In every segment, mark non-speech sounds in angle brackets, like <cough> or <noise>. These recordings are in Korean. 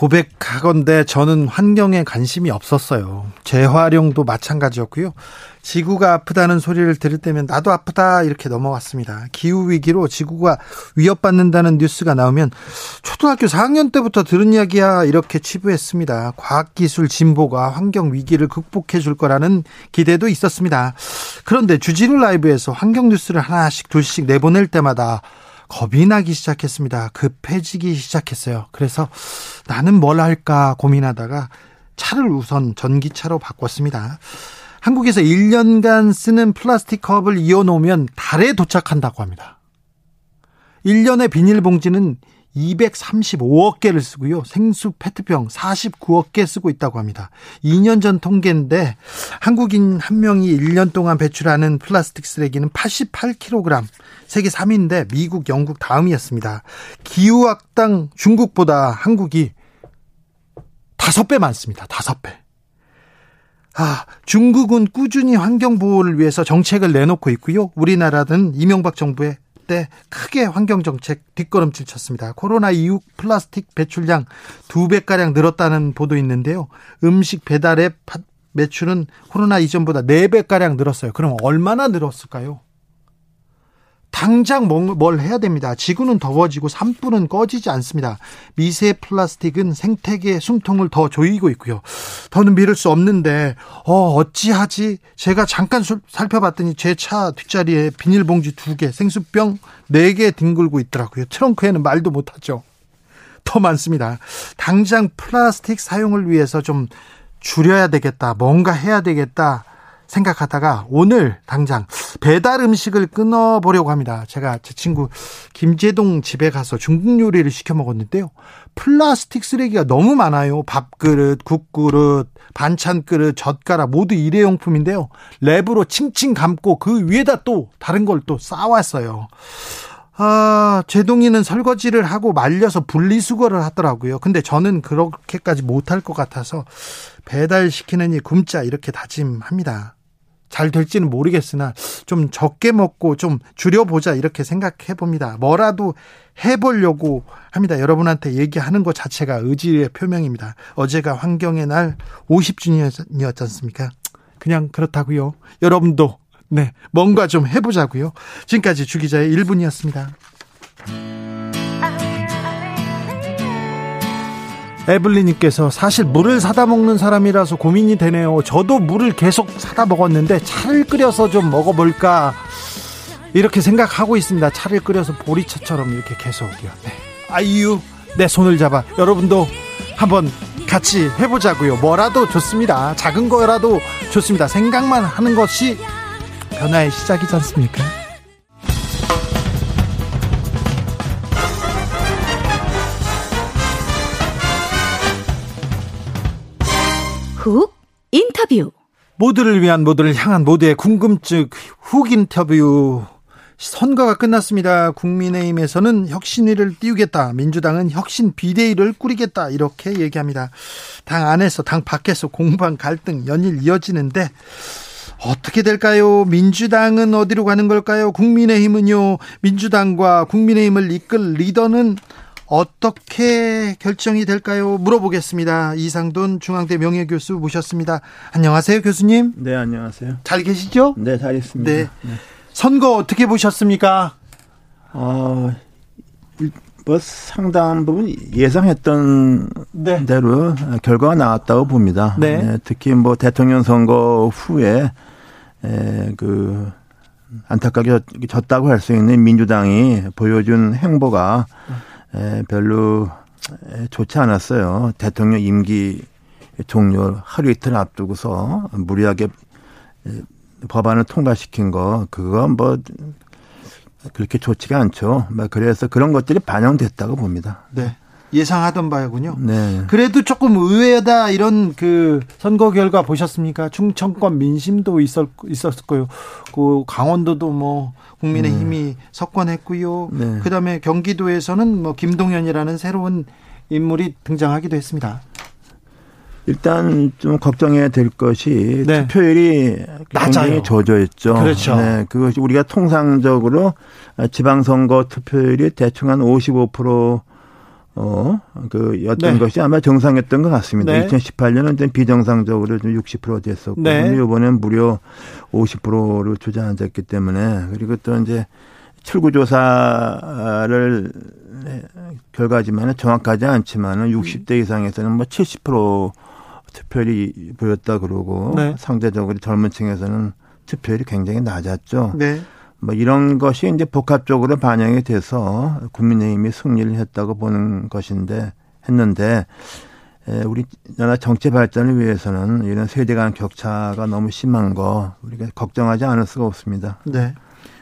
고백하건대 저는 환경에 관심이 없었어요. 재활용도 마찬가지였고요. 지구가 아프다는 소리를 들을 때면 나도 아프다 이렇게 넘어왔습니다. 기후 위기로 지구가 위협받는다는 뉴스가 나오면 초등학교 4학년 때부터 들은 이야기야 이렇게 치부했습니다. 과학기술 진보가 환경 위기를 극복해 줄 거라는 기대도 있었습니다. 그런데 주진우 라이브에서 환경 뉴스를 하나씩 둘씩 내보낼 때마다 겁이 나기 시작했습니다. 급해지기 시작했어요. 그래서 나는 뭘 할까 고민하다가 차를 우선 전기차로 바꿨습니다. 한국에서 1년간 쓰는 플라스틱 컵을 이어놓으면 달에 도착한다고 합니다. 1년의 비닐봉지는 235억 개를 쓰고요. 생수 페트병 49억 개 쓰고 있다고 합니다. 2년 전 통계인데 한국인 한 명이 1년 동안 배출하는 플라스틱 쓰레기는 88kg. 세계 3위인데 미국, 영국 다음이었습니다. 기후학당 중국보다 한국이 5배 많습니다. 5배. 아, 중국은 꾸준히 환경 보호를 위해서 정책을 내놓고 있고요. 우리나라는 이명박 정부의 때 크게 환경 정책 뒷걸음질 쳤습니다. 코로나 이후 플라스틱 배출량 두 배가량 늘었다는 보도 있는데요. 음식 배달의 매출은 코로나 이전보다 네 배가량 늘었어요. 그럼 얼마나 늘었을까요? 당장 뭘 해야 됩니다. 지구는 더워지고 산불은 꺼지지 않습니다. 미세 플라스틱은 생태계 숨통을 더 조이고 있고요. 더는 미룰 수 없는데 어 어찌하지? 제가 잠깐 살펴봤더니 제 차 뒷자리에 비닐봉지 두 개, 생수병 네 개 뒹굴고 있더라고요. 트렁크에는 말도 못하죠. 더 많습니다. 당장 플라스틱 사용을 위해서 좀 줄여야 되겠다. 뭔가 해야 되겠다. 생각하다가 오늘 당장 배달 음식을 끊어보려고 합니다. 제가 제 친구 김재동 집에 가서 중국 요리를 시켜 먹었는데요. 플라스틱 쓰레기가 너무 많아요. 밥그릇, 국그릇, 반찬 그릇, 젓가락 모두 일회용품인데요. 랩으로 칭칭 감고 그 위에다 또 다른 걸또 쌓았어요. 아, 제동이는 설거지를 하고 말려서 분리수거를 하더라고요. 근데 저는 그렇게까지 못할 것 같아서 배달시키느니 굶자 이렇게 다짐합니다. 잘 될지는 모르겠으나 좀 적게 먹고 좀 줄여보자 이렇게 생각해 봅니다. 뭐라도 해보려고 합니다. 여러분한테 얘기하는 것 자체가 의지의 표명입니다. 어제가 환경의 날 50주년이었지 않습니까? 그냥 그렇다고요. 여러분도 네 뭔가 좀 해보자고요. 지금까지 주기자의 1분이었습니다. 에블리님께서 사실 물을 사다 먹는 사람이라서 고민이 되네요. 저도 물을 계속 사다 먹었는데 차를 끓여서 좀 먹어볼까 이렇게 생각하고 있습니다. 차를 끓여서 보리차처럼 이렇게 계속요. 네. 아이유 내 손을 잡아 여러분도 한번 같이 해보자고요. 뭐라도 좋습니다. 작은 거라도 좋습니다. 생각만 하는 것이 변화의 시작이지 않습니까? 훅 인터뷰 모두를 위한 모두를 향한 모두의 궁금증 훅 인터뷰 선거가 끝났습니다. 국민의힘에서는 혁신위를 띄우겠다. 민주당은 혁신 비대위를 꾸리겠다. 이렇게 얘기합니다. 당 안에서 당 밖에서 공방 갈등 연일 이어지는데 어떻게 될까요? 민주당은 어디로 가는 걸까요? 국민의힘은요. 민주당과 국민의힘을 이끌 리더는 어떻게 결정이 될까요? 물어보겠습니다. 이상돈 중앙대 명예교수 모셨습니다. 안녕하세요, 교수님. 네, 안녕하세요. 잘 계시죠? 네, 잘 있습니다. 네. 네. 선거 어떻게 보셨습니까? 어, 뭐 상당한 부분 예상했던 네. 대로 결과가 나왔다고 봅니다. 네. 네 특히 뭐 대통령 선거 후에 에, 그 안타깝게 졌다고 할 수 있는 민주당이 보여준 행보가 에, 별로 좋지 않았어요. 대통령 임기 종료 하루 이틀 앞두고서 무리하게 법안을 통과시킨 거 그거 뭐 그렇게 좋지가 않죠. 뭐 그래서 그런 것들이 반영됐다고 봅니다. 네. 예상하던 바군요. 네. 그래도 조금 의외다 이런 그 선거 결과 보셨습니까? 충청권 민심도 있었 있었을 거요. 그 강원도도 뭐 국민의 힘이 네. 석권했고요. 네. 그다음에 경기도에서는 뭐 김동연이라는 새로운 인물이 등장하기도 했습니다. 일단 좀 걱정해야 될 것이 네. 투표율이 굉장히 젖어있죠. 그렇죠. 네, 그것이 우리가 통상적으로 지방선거 투표율이 대충 한 55% 어, 그, 였던 네. 것이 아마 정상이었던 것 같습니다. 네. 2018년은 좀 비정상적으로 좀 60% 됐었고, 네. 이번엔 무려 50%로 주저앉았기 때문에, 그리고 또 이제 출구조사를 결과지만은 정확하지 않지만은 60대 이상에서는 뭐 70% 투표율이 보였다 그러고 네. 상대적으로 젊은 층에서는 투표율이 굉장히 낮았죠. 네. 뭐 이런 것이 이제 복합적으로 반영이 돼서 국민의힘이 승리를 했다고 보는 것인데 했는데 우리 나라 정치 발전을 위해서는 이런 세대 간 격차가 너무 심한 거 우리가 걱정하지 않을 수가 없습니다. 네.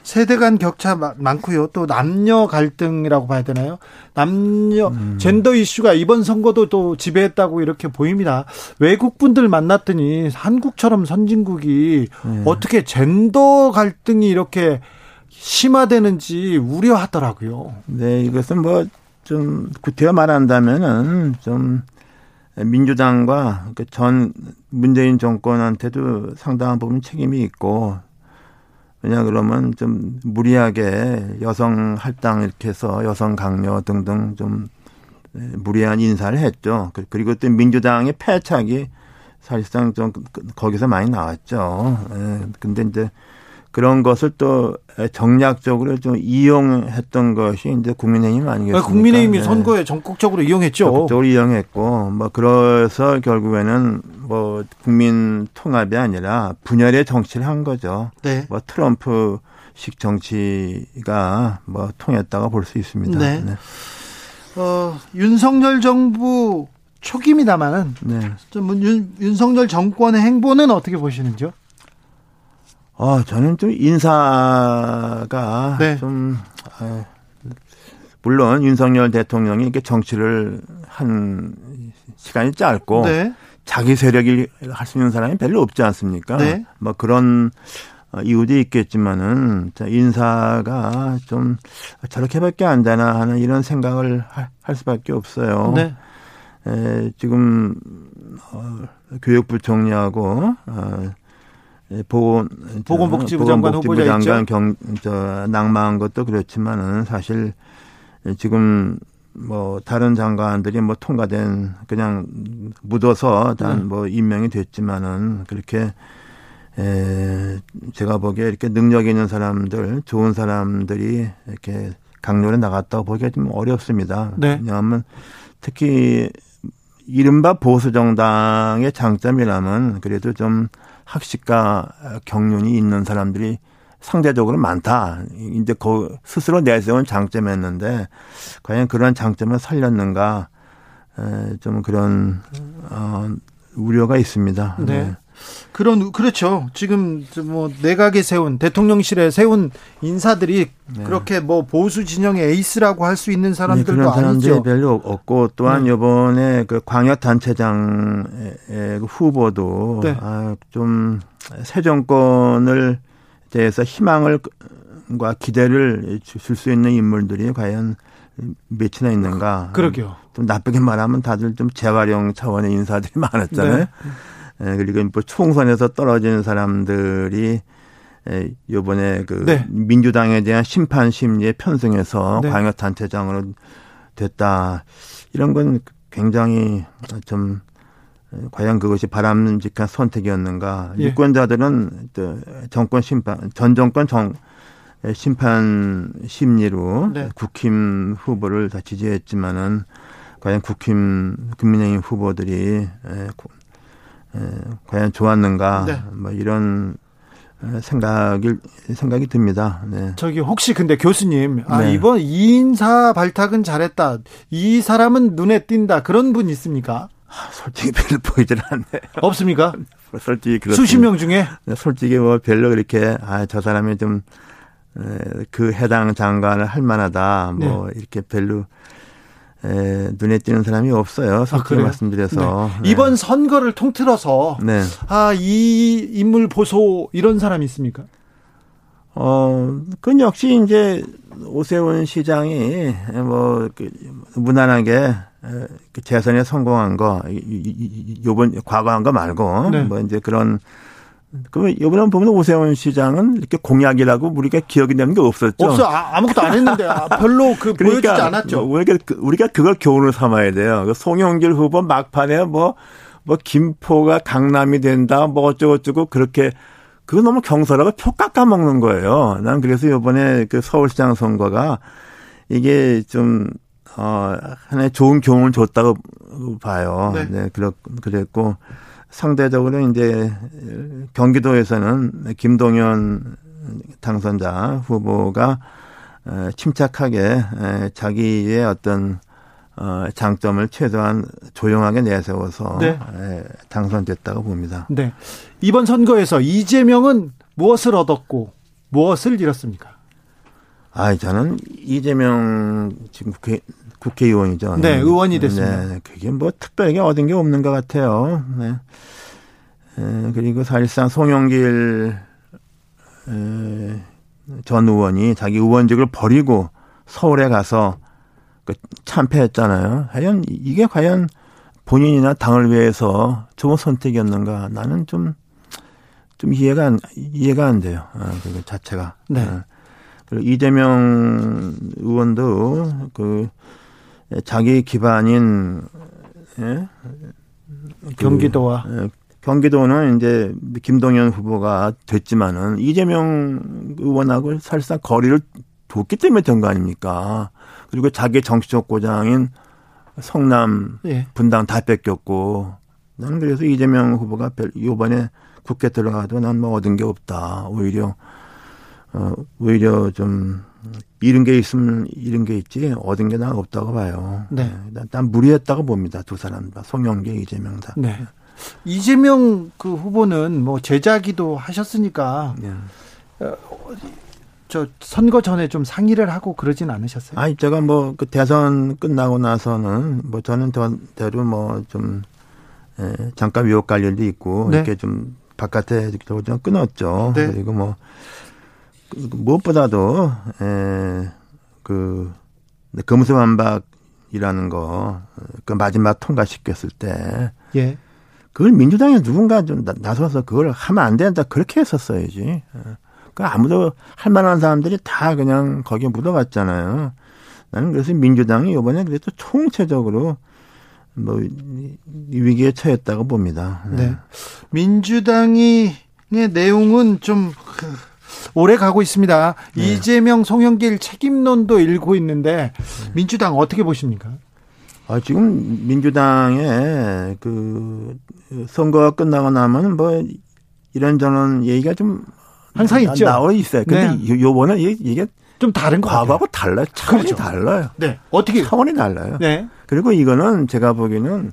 세대 간 격차 많고요. 또 남녀 갈등이라고 봐야 되나요? 남녀 음. 젠더 이슈가 이번 선거도 또 지배했다고 이렇게 보입니다. 외국 분들 만났더니 한국처럼 선진국이 네. 어떻게 젠더 갈등이 이렇게 심화되는지 우려하더라고요. 네, 이것은 뭐 좀 구태여 말한다면은 좀 민주당과 그전 문재인 정권한테도 상당한 부분 책임이 있고 왜냐 그러면 좀 무리하게 여성 할당 이렇게 해서 여성 강요 등등 좀 무리한 인사를 했죠. 그, 그리고 또 민주당의 패착이 사실상 좀 거기서 많이 나왔죠. 예. 근데 이제 그런 것을 또 정략적으로 좀 이용했던 것이 이제 국민의힘 아니겠습니까? 국민의힘이 네. 선거에 전국적으로 이용했죠. 전국적으로 이용했고 뭐 그래서 결국에는 뭐 국민 통합이 아니라 분열의 정치를 한 거죠. 네. 뭐 트럼프식 정치가 뭐 통했다고 볼 수 있습니다. 네. 네. 어, 윤석열 정부 초기입니다만은 네. 좀 윤, 윤석열 정권의 행보는 어떻게 보시는지요? 어, 저는 좀 인사가 네. 좀, 아, 물론 윤석열 대통령이 이렇게 정치를 한 시간이 짧고 네. 자기 세력이 할수 있는 사람이 별로 없지 않습니까? 네. 뭐 그런 어, 이유도 있겠지만은 인사가 좀 저렇게밖에 안 되나 하는 이런 생각을 할 수밖에 없어요. 네. 에, 지금 어, 교육부 총리하고 어, 예, 보건 보건복지부 장관 후보자 장관 경, 저, 낙마한 것도 그렇지만은 사실 지금 뭐 다른 장관들이 뭐 통과된 그냥 묻어서 단뭐 네. 임명이 됐지만은 그렇게 에 제가 보기에 이렇게 능력 있는 사람들 좋은 사람들이 이렇게 강렬에 나갔다고 보기가 좀 어렵습니다. 네. 왜냐하면 특히 이른바 보수 정당의 장점이라면 그래도 좀 학식과 경륜이 있는 사람들이 상대적으로 많다. 이제 그 스스로 내세운 장점이었는데 과연 그런 장점을 살렸는가 좀 그런 어 우려가 있습니다. 네. 네. 그런 그렇죠. 지금 뭐 내각에 세운 대통령실에 세운 인사들이 네. 그렇게 뭐 보수 진영의 에이스라고 할 수 있는 사람들도 네, 그런 사람들이 아니죠. 별로 없고 또한 네. 이번에 그 광역 단체장 의그 후보도 네. 아, 좀새 정권을 대해서 희망을 과 기대를 줄 수 있는 인물들이 과연 몇이나 있는가? 그러게요. 좀 나쁘게 말하면 다들 좀 재활용 차원의 인사들이 많았잖아요. 네. 예, 그리고 뭐 총선에서 떨어지는 사람들이 예, 요번에 그 네. 민주당에 대한 심판 심리에 편승해서 네. 광역 단체장으로 됐다. 이런 건 굉장히 좀 과연 그것이 바람직한 선택이었는가. 예. 유권자들은 정권 심판, 전 정권 정, 심판 심리로 네. 국힘 후보를 다 지지했지만은 과연 국힘 국민의힘 후보들이 과연 좋았는가 네. 뭐 이런 생각이 생각이 듭니다. 네. 저기 혹시 근데 교수님 아 네. 이번 이인사 발탁은 잘했다. 이 사람은 눈에 띈다. 그런 분 있습니까? 아, 솔직히 별로 보이질 않네요. 없습니까? <laughs> 솔직히 그렇습니다. 수십 명 중에 네, 솔직히 뭐 별로 그렇게 아 저 사람이 좀 그 해당 장관을 할 만하다. 뭐 네. 이렇게 별로 에, 눈에 띄는 사람이 없어요. 솔직히 아, 말씀드려서. 네. 네. 이번 선거를 통틀어서 네. 아, 이 인물 보소 이런 사람이 있습니까? 어, 그건 역시 이제 오세훈 시장이 뭐 그, 무난하게 그 재선에 성공한 거 요번 과거한 거 말고 네. 뭐 이제 그런 그러면 이번에 보면 오세훈 시장은 이렇게 공약이라고 우리가 기억이 되는 게 없었죠. 없어 아, 무것도 안 했는데 아, 별로 그 그러니까 보여주지 않았죠. 뭐 우리가 우리가 그걸 교훈을 삼아야 돼요. 그 송영길 후보 막판에 뭐뭐 뭐 김포가 강남이 된다 뭐 어쩌고저쩌고 그렇게 그거 너무 경솔하고 표 깎아 먹는 거예요. 난 그래서 이번에 그 서울시장 선거가 이게 좀 어, 하나의 좋은 교훈을 줬다고 봐요. 네. 네, 그렇, 그랬고, 상대적으로 이제 경기도에서는 김동연 당선자 후보가 침착하게 자기의 어떤 어, 장점을 최소한 조용하게 내세워서 네. 당선됐다고 봅니다. 네. 이번 선거에서 이재명은 무엇을 얻었고 무엇을 잃었습니까? 아, 저는 이재명 지금 국회, 국회의원이죠. 네, 의원이 됐습니다. 네, 그게 뭐 특별하게 얻은 게 없는 것 같아요. 네. 에, 그리고 사실상 송영길 에, 전 의원이 자기 의원직을 버리고 서울에 가서 그 참패했잖아요. 과연 이게 과연 본인이나 당을 위해서 좋은 선택이었는가? 나는 좀, 좀 이해가 안, 이해가 안 돼요. 아, 그 자체가. 네. 아. 그리고 이재명 의원도 그 자기 기반인 예? 그 경기도와 예, 경기도는 이제 김동연 후보가 됐지만은 이재명 의원하고 사실상 거리를 뒀기 때문에 된 거 아닙니까? 그리고 자기 정치적 고장인 성남 예. 분당 다 뺏겼고 나는 그래서 이재명 후보가 이번에 국회 들어가도 난 뭐 얻은 게 없다. 오히려 어 오히려 좀 잃은 게 있으면 잃은 게 있지 얻은 게 나 없다고 봐요. 네. 난, 난 무리했다고 봅니다. 두 사람 다 송영계 이재명 다. 네. 이재명 그 후보는 뭐 제자기도 하셨으니까 네. 어, 저 선거 전에 좀 상의를 하고 그러진 않으셨어요? 아니 제가 뭐 그 대선 끝나고 나서는 뭐 저는 대로 뭐좀 예, 잠깐 위협 갈 일도 있고 네. 이렇게 좀 바깥에 좀 끊었죠. 네. 그리고 뭐그 무엇보다도 에, 그 검수완박이라는 거 그 마지막 통과시켰을 때 예. 그걸 민주당에 누군가 좀 나서서 그걸 하면 안 된다 그렇게 했었어야지. 그 아무도 할 만한 사람들이 다 그냥 거기에 묻어갔잖아요. 나는 그래서 민주당이 이번에 그래도 총체적으로 뭐 위기에 처했다고 봅니다. 네. 네. 민주당의 내용은 좀 오래 가고 있습니다. 네. 이재명, 송영길 책임론도 일고 있는데 민주당 어떻게 보십니까? 아, 지금 민주당의 그 선거가 끝나고 나면 뭐 이런저런 얘기가 좀 항상 있죠. 나와 있어요. 근데 네. 요번에 이게 좀 다른 거 과거하고 달라요. 차원이 그렇죠. 달라요. 네. 어떻게 차원이 달라요. 네. 그리고 이거는 제가 보기에는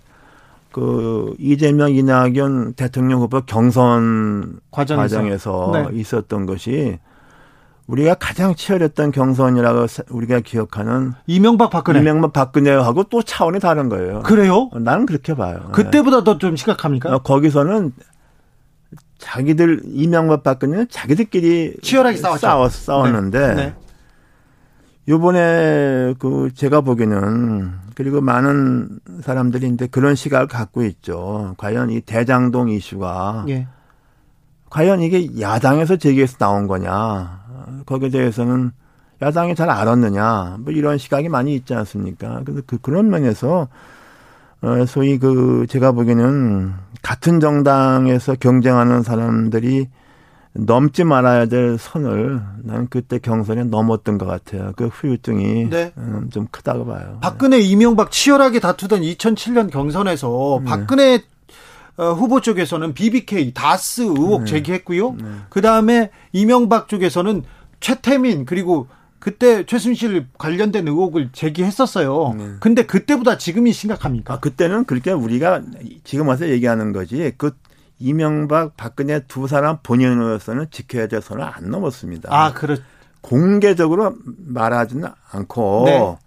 그 이재명 이낙연 대통령 후보 경선 과정에서, 과정에서 네. 있었던 것이 우리가 가장 치열했던 경선이라고 우리가 기억하는 이명박 박근혜 이명박 박근혜하고 또 차원이 다른 거예요. 그래요? 나는 그렇게 봐요. 그때보다 더 좀 심각합니까? 어, 거기서는 자기들 이명박 박근혜는 자기들끼리 치열하게 싸웠죠. 싸웠, 싸웠는데 네. 네. 요번에 그 제가 보기에는 그리고 많은 사람들이 이제 그런 시각을 갖고 있죠. 과연 이 대장동 이슈가 예. 과연 이게 야당에서 제기해서 나온 거냐. 거기에 대해서는 야당이 잘 알았느냐. 뭐 이런 시각이 많이 있지 않습니까? 그래서 그, 그런 면에서 어, 소위 그 제가 보기에는 같은 정당에서 경쟁하는 사람들이 넘지 말아야 될 선을 난 그때 경선에 넘었던 것 같아요. 그 후유증이 네. 음, 좀 크다고 봐요. 박근혜, 이명박 치열하게 다투던 2007년 경선에서 네. 박근혜 어, 후보 쪽에서는 BBK 다스 의혹 네. 제기했고요. 네. 그 다음에 이명박 쪽에서는 최태민 그리고 그때 최순실 관련된 의혹을 제기했었어요. 네. 근데 그때보다 지금이 심각합니까? 아, 그때는 그렇게 우리가 지금 와서 얘기하는 거지. 그 이명박, 박근혜 두 사람 본인으로서는 지켜야 될 선을 안 넘었습니다. 아, 그렇. 공개적으로 말하지는 않고 네.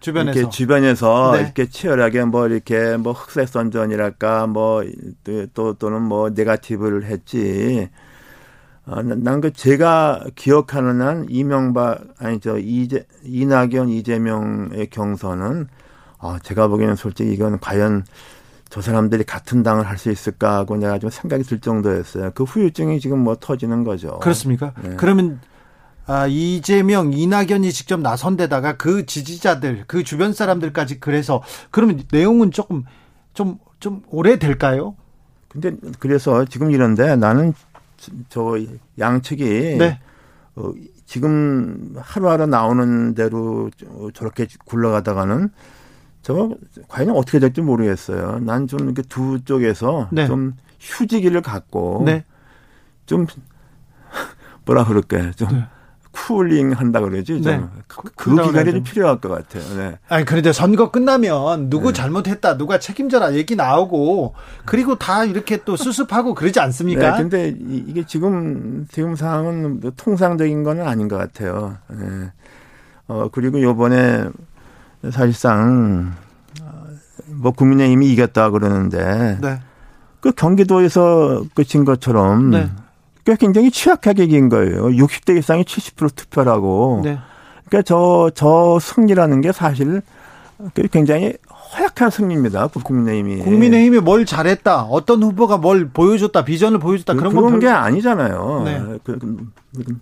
주변에서 이렇게 주변에서 네. 이렇게 치열하게 뭐 이렇게 뭐 흑색 선전이랄까 뭐 또 또는 뭐 네가티브를 했지. 어, 난그 제가 기억하는 한 이명박 아니 저 이재 이낙연 이재명의 경선은 아 제가 보기에는 솔직히 이건 과연 저 사람들이 같은 당을 할 수 있을까 하고 내가 좀 생각이 들 정도였어요. 그 후유증이 지금 뭐 터지는 거죠. 그렇습니까? 네. 그러면 아, 이재명, 이낙연이 직접 나선 데다가 그 지지자들, 그 주변 사람들까지 그래서 그러면 내용은 조금 좀, 좀 오래 될까요? 근데 그래서 지금 이런데 나는 저 양측이 네. 어, 지금 하루하루 나오는 대로 저렇게 굴러가다가는 저 과연 어떻게 될지 모르겠어요. 난 좀 이렇게 두 쪽에서 네. 좀 휴지기를 갖고 네. 좀 <laughs> 뭐라 그럴까요? 좀 네. 쿨링 한다 그러지. 네. 그, 그 기간이 좀 필요할 것 같아요. 네. 아니 그런데 선거 끝나면 누구 네. 잘못했다, 누가 책임져라 얘기 나오고 그리고 다 이렇게 또 수습하고 그러지 않습니까? 네. 근데 이게 지금 지금 상황은 뭐 통상적인 건 아닌 것 같아요. 네. 어 그리고 요번에 사실상 뭐 국민의힘이 이겼다 그러는데 네. 그 경기도에서 끝인 것처럼 네. 꽤 굉장히 취약하게 이긴 거예요. 60대 이상이 70% 투표라고. 네. 그러니까 저, 저 승리라는 게 사실 굉장히 허약한 승리입니다. 국민의힘이. 국민의힘이 뭘 잘했다. 어떤 후보가 뭘 보여줬다. 비전을 보여줬다. 그런 그런 게 아니잖아요. 네. 그, 그, 그,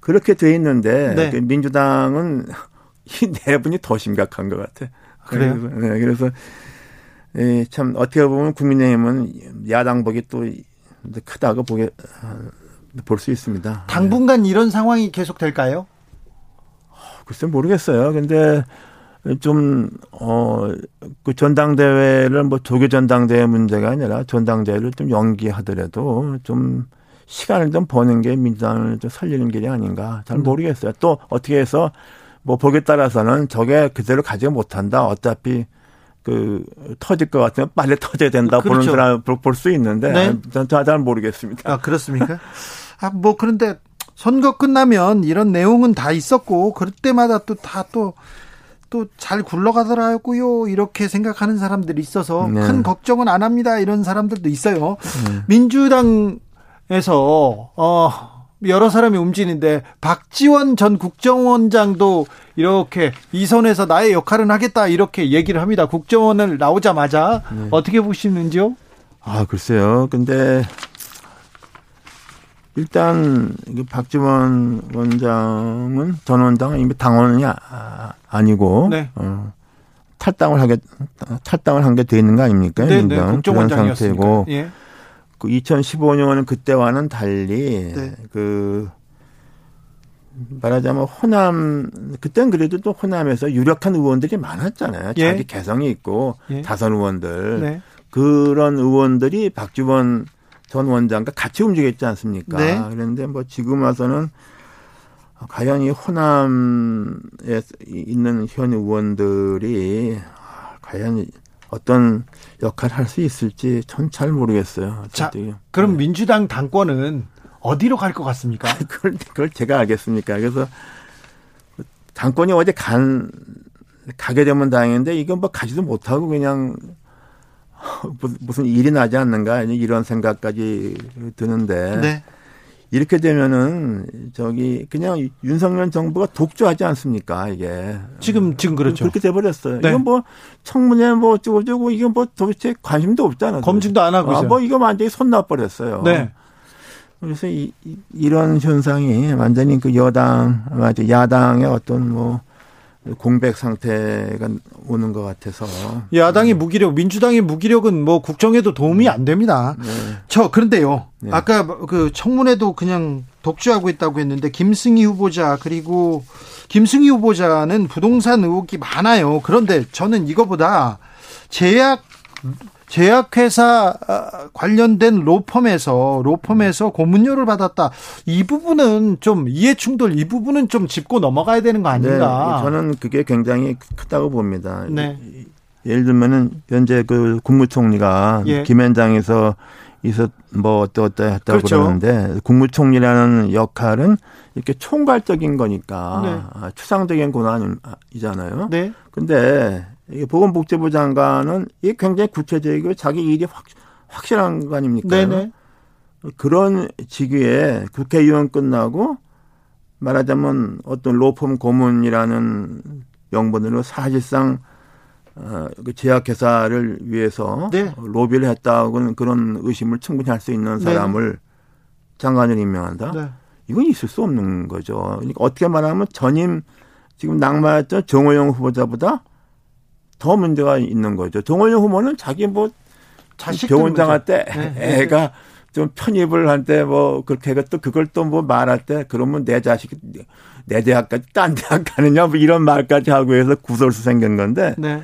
그렇게 돼 있는데 네. 그 민주당은 이 내분이 더 심각한 것 같아. 그래요? 그래서, 네, 그래서 예, 참 어떻게 보면 국민의힘은 야당복이 또 크다고 보게 볼 수 있습니다. 당분간 네. 이런 상황이 계속 될까요? 글쎄 모르겠어요. 근데 좀, 어, 그 전당대회를 뭐 조계 전당대회 문제가 아니라 전당대회를 좀 연기하더라도 좀 시간을 좀 버는 게 민주당을 좀 살리는 길이 아닌가 잘 음. 모르겠어요. 또 어떻게 해서 뭐 보기에 따라서는 저게 그대로 가지 못한다. 어차피 그 터질 것 같으면 빨리 터져야 된다 그렇죠. 보는 사람 볼 수 있는데 네. 전잘 모르겠습니다. 아 그렇습니까? 아 뭐 그런데 선거 끝나면 이런 내용은 다 있었고 그럴 때마다 또 다 또 또 잘 굴러가더라고요 이렇게 생각하는 사람들이 있어서 네. 큰 걱정은 안 합니다 이런 사람들도 있어요. 네. 민주당에서 어 여러 사람이 움직이는데 박지원 전 국정원장도 이렇게 이 선에서 나의 역할은 하겠다 이렇게 얘기를 합니다. 국정원을 나오자마자 네. 어떻게 보시는지요? 아 글쎄요. 근데 일단 박지원 원장은 전 원장은 이미 당원이 아, 아니고 네. 어, 탈당을 하게 탈당을 한 게 돼 있는 거 아닙니까? 네, 네. 국정원장이었고 예. 그 2015년은 그때와는 달리 네. 그 말하자면 호남 그땐 그래도 또 호남에서 유력한 의원들이 많았잖아요. 예. 자기 개성이 있고 예. 다선 의원들 네. 그런 의원들이 박주원 전 원장과 같이 움직였지 않습니까? 네. 그런데 뭐 지금 와서는 과연 이 호남에 있는 현 의원들이 과연 어떤 역할을 할 수 있을지 전 잘 모르겠어요. 자, 그럼 네. 민주당 당권은 어디로 갈 것 같습니까? <laughs> 그걸, 그걸 제가 알겠습니까? 그래서 당권이 어디 간, 가게 되면 다행인데 이건 뭐 가지도 못하고 그냥 <laughs> 무슨 일이 나지 않는가 이런 생각까지 드는데 네. 이렇게 되면은 저기 그냥 윤석열 정부가 독주하지 않습니까 이게 지금 지금 그렇죠 그렇게 돼버렸어요. 네. 이건 뭐 청문회 뭐 어쩌고 저쩌고 이건 뭐 도대체 관심도 없잖아요. 검증도 안 하고 아, 뭐 이거 완전히 손 놔버렸어요. 네. 그래서 이, 이런 현상이 완전히 그 여당, 야당의 어떤 뭐 공백 상태가 오는 것 같아서. 야당의 무기력, 민주당의 무기력은 뭐 국정에도 도움이 안 됩니다. 네. 저, 그런데요. 네. 아까 그 청문회도 그냥 독주하고 있다고 했는데 김승희 후보자 그리고 김승희 후보자는 부동산 의혹이 많아요. 그런데 저는 이거보다 제약 제약회사 아, 관련된 로펌에서 로펌에서 고문료를 받았다. 이 부분은 좀 이해충돌 이 부분은 좀 짚고 넘어가야 되는 거 아닌가? 네, 저는 그게 굉장히 크다고 봅니다. 네. 예를 들면은 현재 그 국무총리가 예. 김현장에서 있었 뭐 어떠 어떠 했다고 그렇죠. 그러는데 국무총리라는 역할은 이렇게 총괄적인 거니까 네. 아, 추상적인 권한이잖아요. 네. 근데 보건복지부 장관은 이게 굉장히 구체적이고 자기 일이 확, 확실한 거 아닙니까? 네네. 그런 직위에 국회의원 끝나고 말하자면 어떤 로펌 고문이라는 명분으로 사실상 어, 그 제약회사를 위해서 네. 로비를 했다고는 그런 의심을 충분히 할 수 있는 네. 사람을 네. 장관을 임명한다. 네. 이건 있을 수 없는 거죠. 그러니까 어떻게 말하면 전임 지금 낙마했던 정호영 후보자보다 더 문제가 있는 거죠. 정호영 후보는 자기 뭐 병원장 할 때 네. <laughs> 애가 좀 편입을 할 때 뭐 그렇게 또 그걸 또 뭐 말할 때 그러면 내 자식 내 대학까지 딴 대학 가느냐 뭐 이런 말까지 하고 해서 구설수 생긴 건데. 네.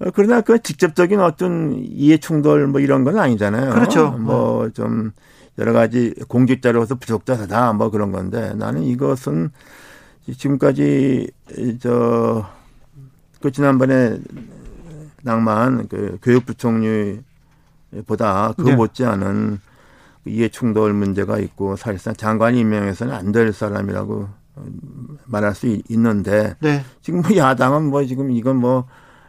어, 그러나 그 직접적인 어떤 이해 충돌 뭐 이런 건 아니잖아요. 그렇죠. 뭐좀 여러 가지 공직자로서 부족자다 뭐 그런 건데 나는 이것은 지금까지 저 그 지난번에 낭만 그 교육부총리보다 그 네. 못지않은 이해 충돌 문제가 있고 사실상 장관 임명해서는 안 될 사람이라고 말할 수 있는데 네. 지금 뭐 야당은 뭐 지금 이건 뭐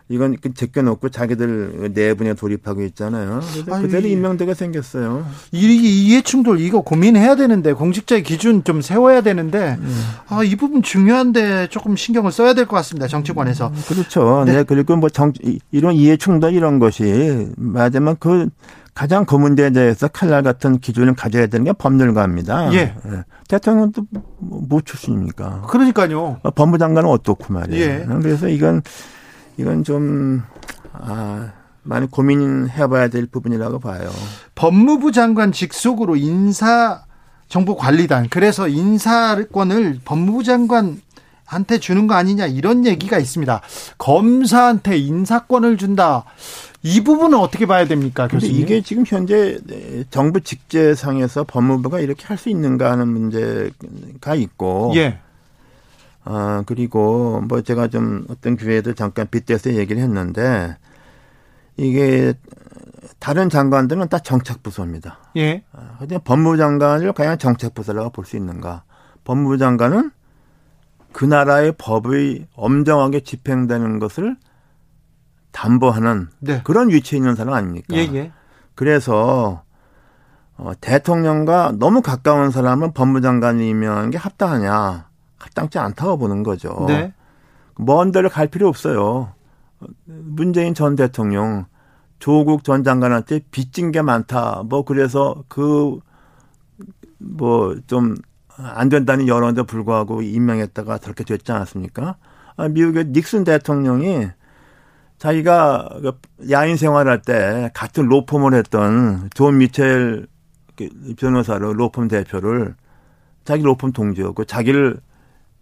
이건 그 제껴놓고 자기들 내분에 돌입하고 있잖아요. 그대로 임명되게 생겼어요. 이 이해충돌 이거 고민해야 되는데 공직자의 기준 좀 세워야 되는데 음. 아, 이 부분 중요한데 조금 신경을 써야 될 것 같습니다. 정치권에서. 음, 그렇죠. 네. 네. 그리고 뭐 정, 이런 이해충돌 이런 것이 맞으면 그 가장 그 문제에 대해서 칼날 같은 기준을 가져야 되는 게 법률가입니다. 예. 네. 대통령도 뭐 출신입니까? 그러니까요. 법무장관은 어떻고 말이에요. 예. 그래서 이건 이건 좀, 아, 많이 고민해 봐야 될 부분이라고 봐요. 법무부 장관 직속으로 인사 정보관리단 그래서 인사권을 법무부 장관 한테 주는 거 아니냐 이런 얘기가 있습니다. 검사한테 인사권을 준다. 이 부분은 어떻게 봐야 됩니까, 교수님? 이게 지금 현재 정부 직제상에서 법무부가 이렇게 할 수 있는가 하는 문제가 있고, 예. 아, 그리고 뭐 제가 좀 어떤 기회에도 잠깐 빗대서 얘기를 했는데 이게 다른 장관들은 다 정책부서입니다. 예. 아, 근데 법무부 장관을 과연 정책부서라고 볼 수 있는가? 법무부 장관은 그 나라의 법이 엄정하게 집행되는 것을 담보하는 네. 그런 위치에 있는 사람 아닙니까? 예, 예. 그래서 어, 대통령과 너무 가까운 사람은 법무장관이 임명하는 게 합당하냐? 합당치 않다고 보는 거죠. 네. 먼 데를 갈 필요 없어요. 문재인 전 대통령, 조국 전 장관한테 빚진 게 많다. 뭐 그래서 그 뭐 좀 안 된다는 여론에 불구하고 임명했다가 그렇게 됐지 않았습니까? 아, 미국의 닉슨 대통령이 자기가 그 야인 생활할 때 같은 로펌을 했던 존 미첼 그 변호사로 로펌 대표를 자기 로펌 동지였고 자기를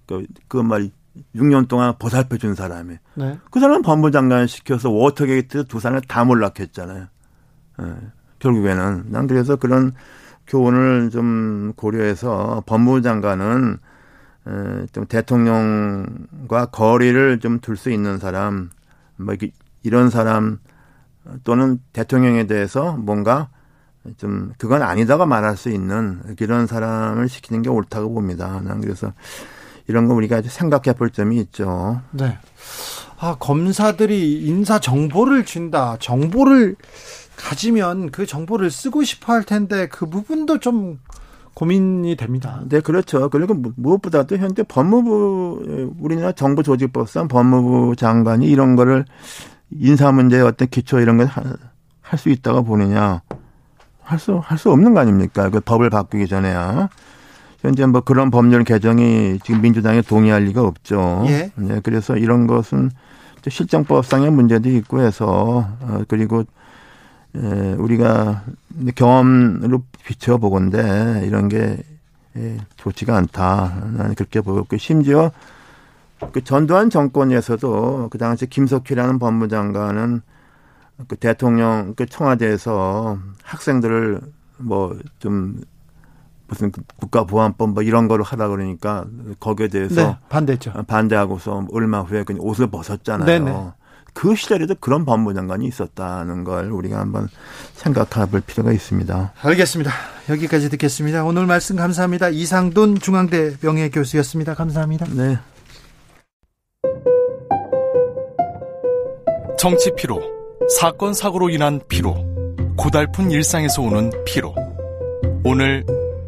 그, 그말 6년 동안 보살펴 준 사람이. 네. 그 사람은 법무장관 시켜서 워터게이트 두 사람을 다 몰락했잖아요. 예. 결국에는. 난 그래서 그런 교훈을 좀 고려해서 법무장관은 에, 좀 대통령과 거리를 좀 둘 수 있는 사람, 뭐 이런 사람 또는 대통령에 대해서 뭔가 좀 그건 아니다가 말할 수 있는 이런 사람을 시키는 게 옳다고 봅니다. 난 그래서 이런 거 우리가 생각해 볼 점이 있죠. 네. 아, 검사들이 인사 정보를 준다. 정보를 가지면 그 정보를 쓰고 싶어 할 텐데 그 부분도 좀 고민이 됩니다. 네, 그렇죠. 그리고 무엇보다도 현재 법무부 우리나라 정부 조직법상 법무부 장관이 이런 거를 인사 문제 어떤 기초 이런 걸 할 수 있다고 보느냐 할 수 할 수 없는 거 아닙니까? 그 법을 바꾸기 전에야. 현재 뭐 그런 법률 개정이 지금 민주당에 동의할 리가 없죠. 예. 네, 그래서 이런 것은 실정법상의 문제도 있고 해서 어, 그리고 에, 우리가 경험으로 비춰보건데 이런 게 예, 좋지가 않다. 나는 그렇게 보고 심지어 그 전두환 정권에서도 그 당시 김석희라는 법무장관은 그 대통령 그 청와대에서 학생들을 뭐 좀 무슨 국가보안법 뭐 이런 거를 하라 그러니까 거기에 대해서 네, 반대죠. 반대하고서 얼마 후에 그냥 옷을 벗었잖아요. 네네. 그 시절에도 그런 법무 장관이 있었다는 걸 우리가 한번 생각해 볼 필요가 있습니다. 알겠습니다. 여기까지 듣겠습니다. 오늘 말씀 감사합니다. 이상돈 중앙대 명예 교수였습니다. 감사합니다. 네. 정치 피로, 사건 사고로 인한 피로, 고달픈 일상에서 오는 피로. 오늘